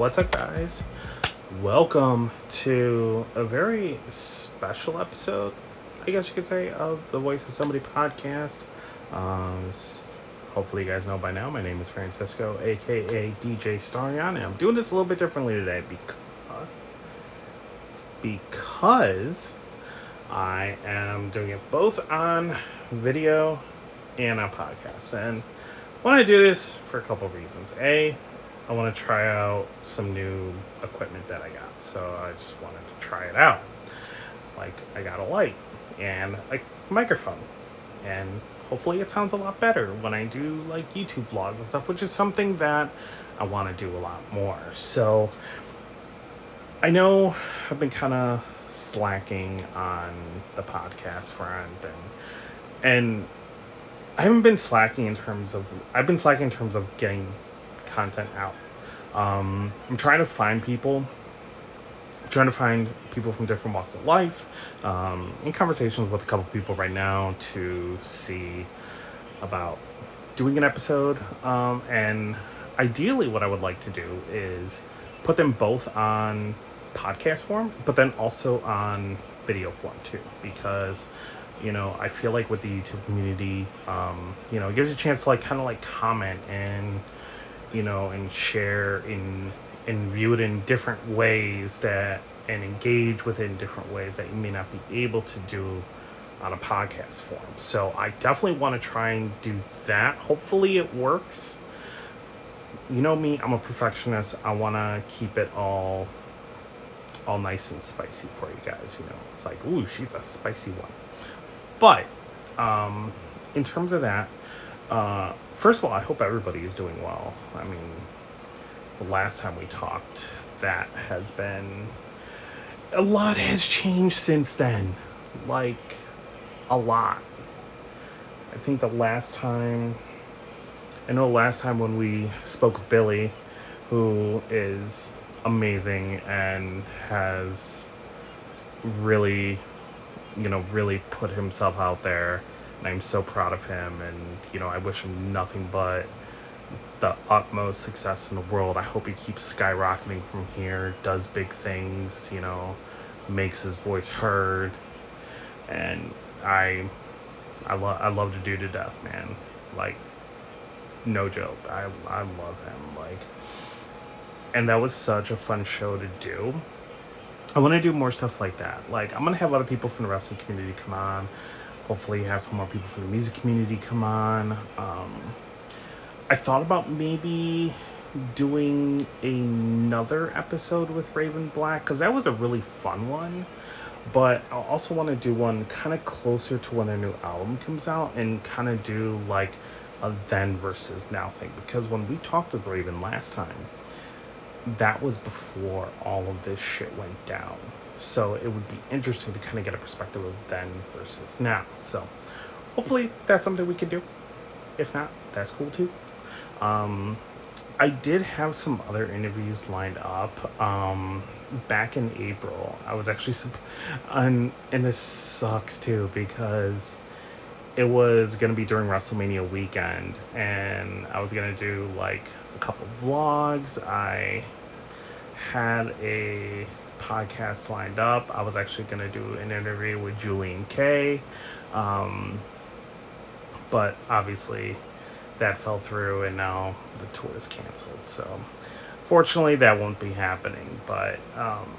What's up, guys? Welcome to a very special episode, I guess you could say, of the Voice of Somebody podcast. Um, hopefully, you guys know by now, my name is Francisco, aka DJ Starion, and I'm doing this a little bit differently today because, because I am doing it both on video and on podcast. And when I do this for a couple reasons. A, I want to try out some new equipment that I got. So I just wanted to try it out. Like, I got a light and a microphone. And hopefully it sounds a lot better when I do like YouTube vlogs and stuff, which is something that I want to do a lot more. So I know I've been kind of slacking on the podcast front and and I haven't been slacking in terms of I've been slacking in terms of getting content out. Um, I'm trying to find people, trying to find people from different walks of life, um, in conversations with a couple people right now to see about doing an episode. Um, and ideally, what I would like to do is put them both on podcast form, but then also on video form too, because you know I feel like with the YouTube community, um, you know, it gives a chance to like kind of like comment and you know and share in and view it in different ways that and engage with it in different ways that you may not be able to do on a podcast form. So I definitely want to try and do that. Hopefully it works. You know me, I'm a perfectionist. I want to keep it all all nice and spicy for you guys, you know. It's like, ooh, she's a spicy one. But um in terms of that, uh first of all, I hope everybody is doing well. I mean, the last time we talked, that has been a lot has changed since then. Like a lot. I think the last time I know last time when we spoke with Billy, who is amazing and has really you know really put himself out there I'm so proud of him and you know I wish him nothing but the utmost success in the world. I hope he keeps skyrocketing from here, does big things, you know, makes his voice heard. And I I love I love the dude to death, man. Like no joke. I I love him like and that was such a fun show to do. I want to do more stuff like that. Like I'm gonna have a lot of people from the wrestling community come on. Hopefully, have some more people from the music community come on. Um, I thought about maybe doing another episode with Raven Black because that was a really fun one. But I also want to do one kind of closer to when their new album comes out and kind of do like a then versus now thing because when we talked with Raven last time, that was before all of this shit went down. So it would be interesting to kind of get a perspective of then versus now. So hopefully that's something we could do. If not, that's cool too. Um, I did have some other interviews lined up. Um, back in April, I was actually, and and this sucks too because it was gonna be during WrestleMania weekend, and I was gonna do like a couple vlogs. I had a podcast lined up. I was actually gonna do an interview with Julien-K, um, but obviously that fell through, and now the tour is canceled. So, fortunately, that won't be happening. But um,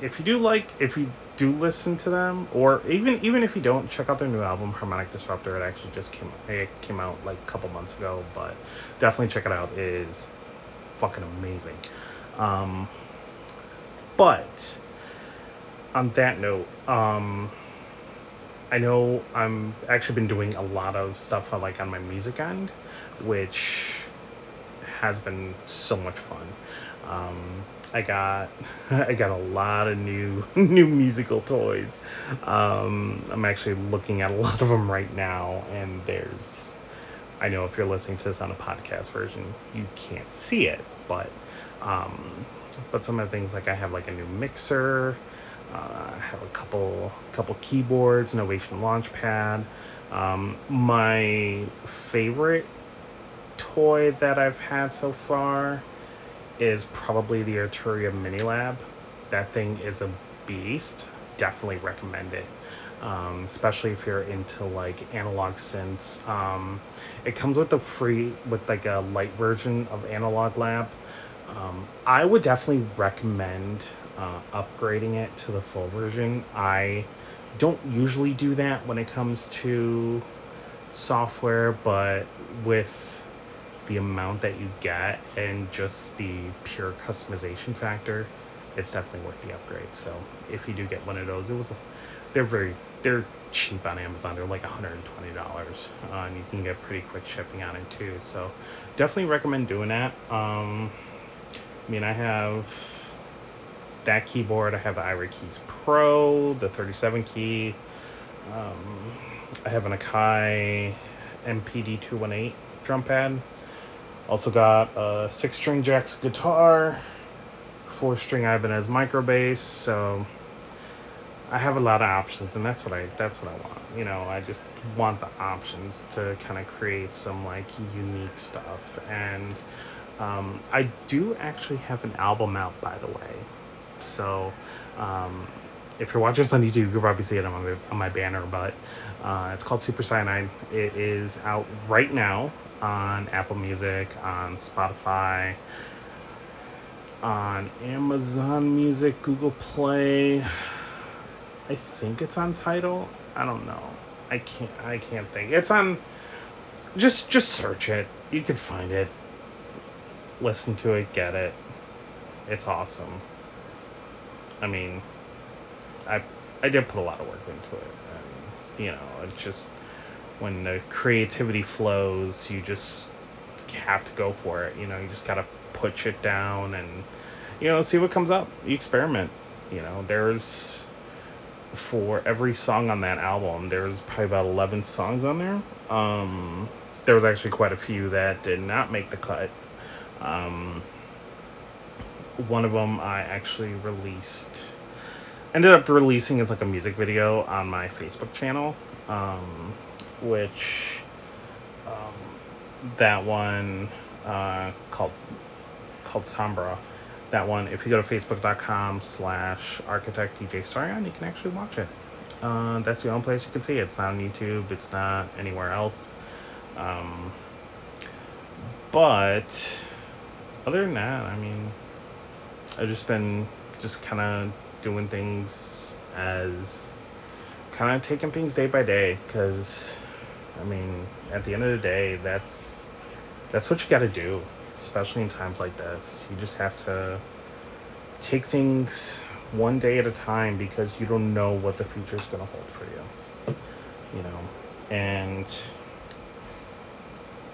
if you do like, if you do listen to them, or even even if you don't, check out their new album, Harmonic Disruptor. It actually just came it came out like a couple months ago, but definitely check it out. It is fucking amazing. Um, but on that note, um, I know I'm actually been doing a lot of stuff uh, like on my music end, which has been so much fun. Um, I got I got a lot of new new musical toys. Um, I'm actually looking at a lot of them right now, and there's I know if you're listening to this on a podcast version, you can't see it, but um, but some of the things like I have like a new mixer. Uh, I have a couple couple keyboards, an Novation Launchpad. Um, my favorite toy that I've had so far is probably the Arturia Mini Lab. That thing is a beast. Definitely recommend it. Um, especially if you're into like analog synths. Um, it comes with a free, with like a light version of Analog Lab. Um, I would definitely recommend uh, upgrading it to the full version. I don't usually do that when it comes to software, but with the amount that you get and just the pure customization factor, it's definitely worth the upgrade. So if you do get one of those, it was they're very they're cheap on Amazon. They're like $120, uh, and you can get pretty quick shipping on it too. So definitely recommend doing that. Um, I mean, I have that keyboard. I have the Ivory Keys Pro, the 37 key. Um, I have an Akai MPD 218 drum pad. Also got a six string Jackson guitar, four string Ibanez micro bass. So I have a lot of options, and that's what I that's what I want. You know, I just want the options to kind of create some like unique stuff. And um, I do actually have an album out, by the way. So um, if you're watching this on YouTube, you'll probably see it on my, on my banner, but uh, it's called Super Cyanide. It is out right now on Apple Music, on Spotify, on Amazon Music, Google Play. I think it's on Tidal. I don't know. I can't. I can't think. It's on. Just just search it. You can find it. Listen to it. Get it. It's awesome. I mean, I I did put a lot of work into it, and you know, it's just when the creativity flows, you just have to go for it. You know, you just gotta put shit down and you know see what comes up. You experiment. You know, there's for every song on that album, there's probably about 11 songs on there. Um, there was actually quite a few that did not make the cut. Um, one of them I actually released, ended up releasing as like a music video on my Facebook channel, um, which um, that one uh, called called Sombra that one, if you go to facebook.com slash architect DJ Starion, you can actually watch it. Uh, that's the only place you can see it. It's not on YouTube. It's not anywhere else. Um, but other than that, I mean, I've just been just kind of doing things as kind of taking things day by day because I mean, at the end of the day, that's that's what you got to do especially in times like this. You just have to take things one day at a time because you don't know what the future is going to hold for you. You know, and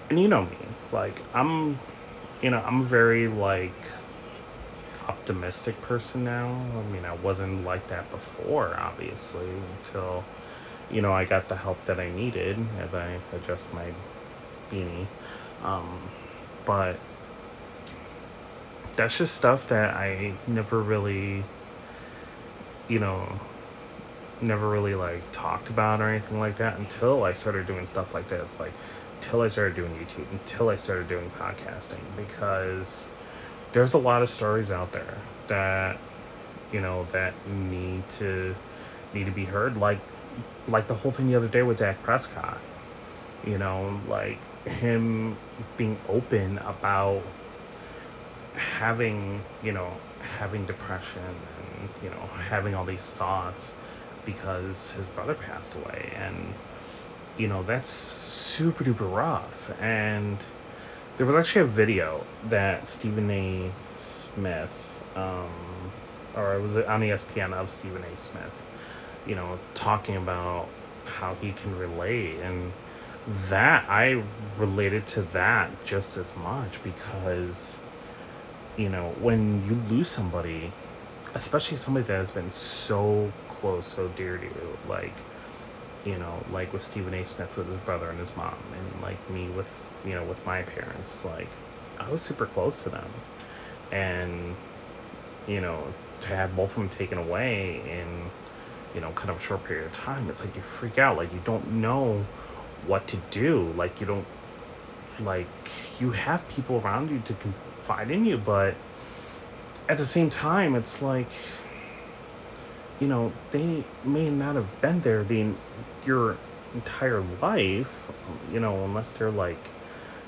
and you know me, like I'm, you know, I'm a very like optimistic person now. I mean, I wasn't like that before, obviously, until you know I got the help that I needed as I adjust my beanie. Um, but that's just stuff that I never really, you know, never really like talked about or anything like that until I started doing stuff like this, like until I started doing YouTube, until I started doing podcasting, because there's a lot of stories out there that you know that need to need to be heard, like like the whole thing the other day with Dak Prescott, you know, like him being open about having you know having depression and you know having all these thoughts because his brother passed away and you know that's super duper rough and there was actually a video that Stephen A. Smith um, or it was on ESPN of Stephen A. Smith you know talking about how he can relate and that I related to that just as much because you know, when you lose somebody, especially somebody that has been so close, so dear to you, like, you know, like with Stephen A. Smith with his brother and his mom, and like me with, you know, with my parents, like, I was super close to them. And, you know, to have both of them taken away in, you know, kind of a short period of time, it's like you freak out. Like, you don't know what to do. Like, you don't, like, you have people around you to confide in you, but at the same time, it's like, you know, they may not have been there the your entire life, you know, unless they're like,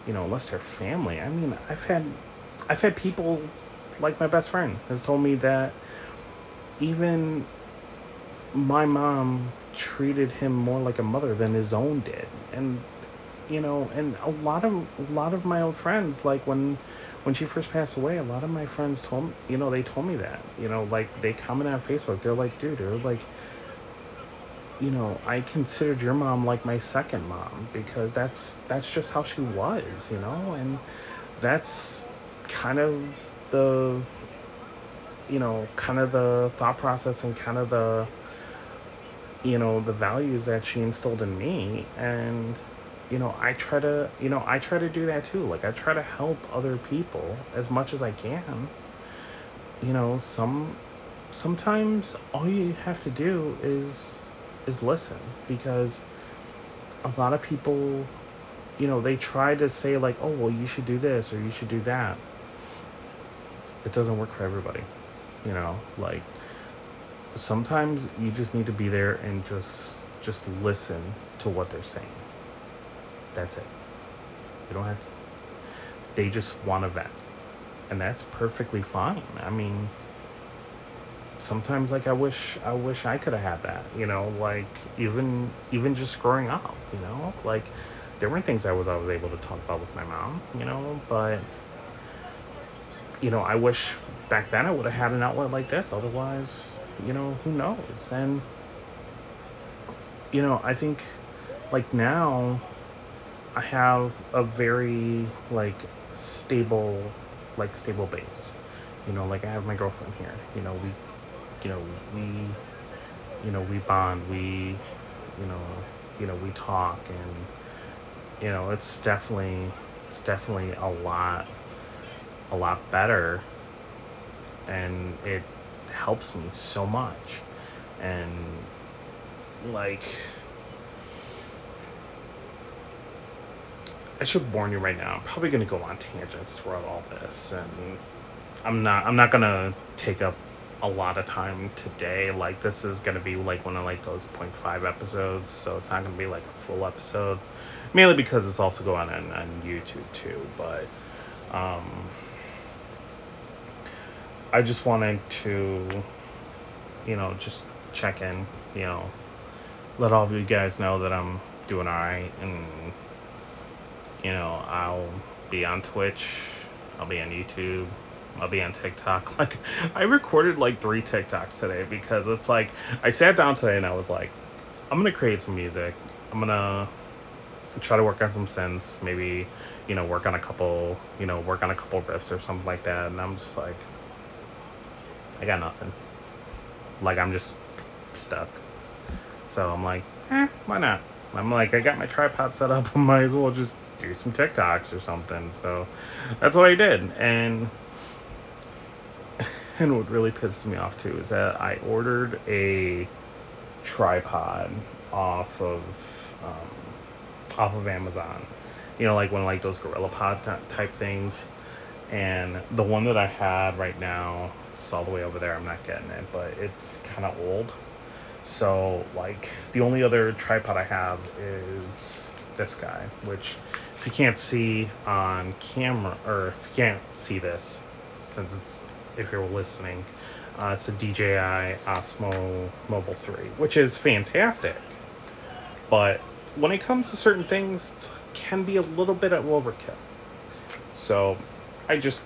you know, unless they're family. I mean, I've had, I've had people, like my best friend has told me that even my mom treated him more like a mother than his own did, and you know, and a lot of a lot of my old friends, like when when she first passed away, a lot of my friends told me, you know, they told me that, you know, like they comment on Facebook. They're like, dude, they're like, you know, I considered your mom like my second mom because that's that's just how she was, you know, and that's kind of the you know, kind of the thought process and kind of the you know, the values that she instilled in me and you know, I try to, you know, I try to do that too. Like I try to help other people as much as I can. You know, some sometimes all you have to do is is listen because a lot of people you know, they try to say like, "Oh, well, you should do this or you should do that." It doesn't work for everybody. You know, like sometimes you just need to be there and just just listen to what they're saying. That's it. You don't have. To, they just want to vent, and that's perfectly fine. I mean, sometimes like I wish I wish I could have had that. You know, like even even just growing up. You know, like there weren't things I was always able to talk about with my mom. You know, but you know I wish back then I would have had an outlet like this. Otherwise, you know, who knows? And you know, I think like now I have a very like stable like stable base. You know, like I have my girlfriend here. You know, we you know, we you know, we bond, we you know, you know, we talk and you know, it's definitely it's definitely a lot a lot better and it helps me so much. And like I should warn you right now. I'm probably going to go on tangents throughout all this, and I'm not. I'm not going to take up a lot of time today. Like this is to be like one of like those 0.5 episodes, so it's not to be like a full episode. Mainly because it's also going on on YouTube too. But um, I just wanted to, you know, just check in. You know, let all of you guys know that I'm doing all right and you know, I'll be on Twitch, I'll be on YouTube, I'll be on TikTok. Like, I recorded like three TikToks today because it's like, I sat down today and I was like, I'm gonna create some music. I'm gonna try to work on some synths, maybe, you know, work on a couple, you know, work on a couple riffs or something like that. And I'm just like, I got nothing. Like, I'm just stuck. So I'm like, eh, why not? I'm like, I got my tripod set up. I might as well just do some TikToks or something. So that's what I did. And and what really pisses me off too is that I ordered a tripod off of um, off of Amazon. You know, like one of like those GorillaPod t- type things. And the one that I had right now, it's all the way over there. I'm not getting it, but it's kind of old. So like the only other tripod I have is this guy, which if you can't see on camera, or if you can't see this, since it's if you're listening, uh, it's a DJI Osmo Mobile 3, which is fantastic. But when it comes to certain things, it can be a little bit of overkill. So I just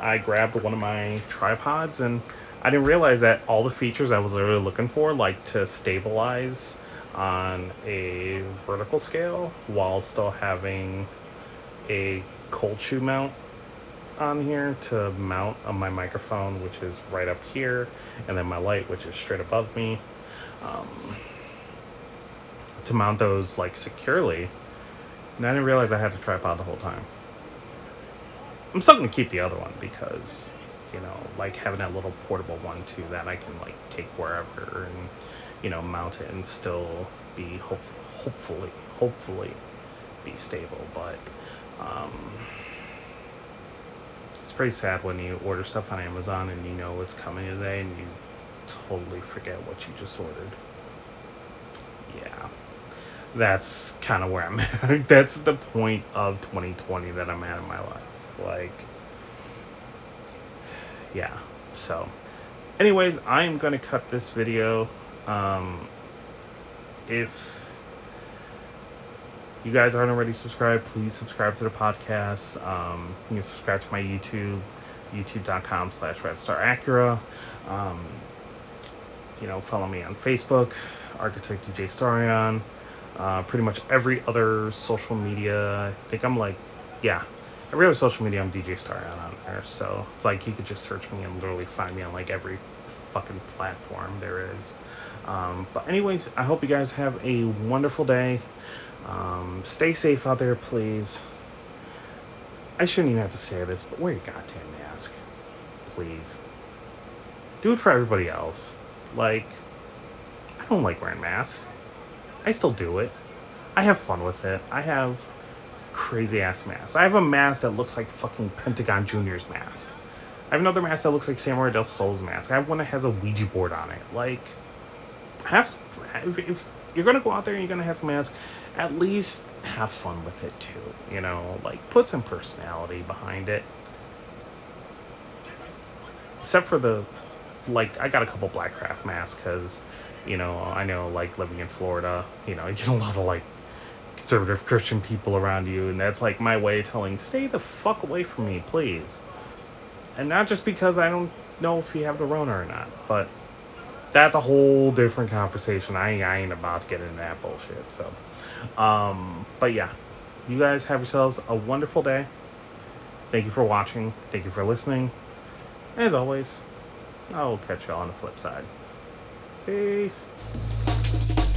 I grabbed one of my tripods and I didn't realize that all the features I was literally looking for, like to stabilize on a vertical scale while still having a cold shoe mount on here to mount on my microphone, which is right up here, and then my light, which is straight above me. Um, to mount those like securely, and I didn't realize I had a tripod the whole time. I'm still gonna keep the other one because, you know, like having that little portable one too that I can like take wherever and you know, mount it and still be hope, hopefully, hopefully be stable. But um, pretty sad when you order stuff on Amazon and you know it's coming today and you totally forget what you just ordered. Yeah. That's kind of where I'm at. That's the point of 2020 that I'm at in my life. Like, yeah. So, anyways, I'm going to cut this video. Um, if you guys aren't already subscribed, please subscribe to the podcast. Um, you can subscribe to my YouTube, youtube.com slash redstaracura. Um, you know, follow me on Facebook, Architect DJ Starion. Uh, pretty much every other social media. I think I'm like, yeah, every other social media I'm DJ Starion on there. So it's like you could just search me and literally find me on like every fucking platform there is. Um, but anyways, I hope you guys have a wonderful day. Um, stay safe out there, please. I shouldn't even have to say this, but wear your goddamn mask. Please. Do it for everybody else. Like, I don't like wearing masks. I still do it. I have fun with it. I have crazy ass masks. I have a mask that looks like fucking Pentagon Junior's mask. I have another mask that looks like Samuray Del Sol's mask. I have one that has a Ouija board on it. Like, have if, if you're gonna go out there and you're gonna have some masks, at least have fun with it too. You know, like put some personality behind it. Except for the, like, I got a couple black craft masks because, you know, I know like living in Florida, you know, you get a lot of like conservative Christian people around you, and that's like my way of telling, stay the fuck away from me, please. And not just because I don't know if you have the Rona or not, but that's a whole different conversation. I, I ain't about to get into that bullshit. So, um, but yeah, you guys have yourselves a wonderful day. Thank you for watching. Thank you for listening. As always, I'll catch you on the flip side. Peace.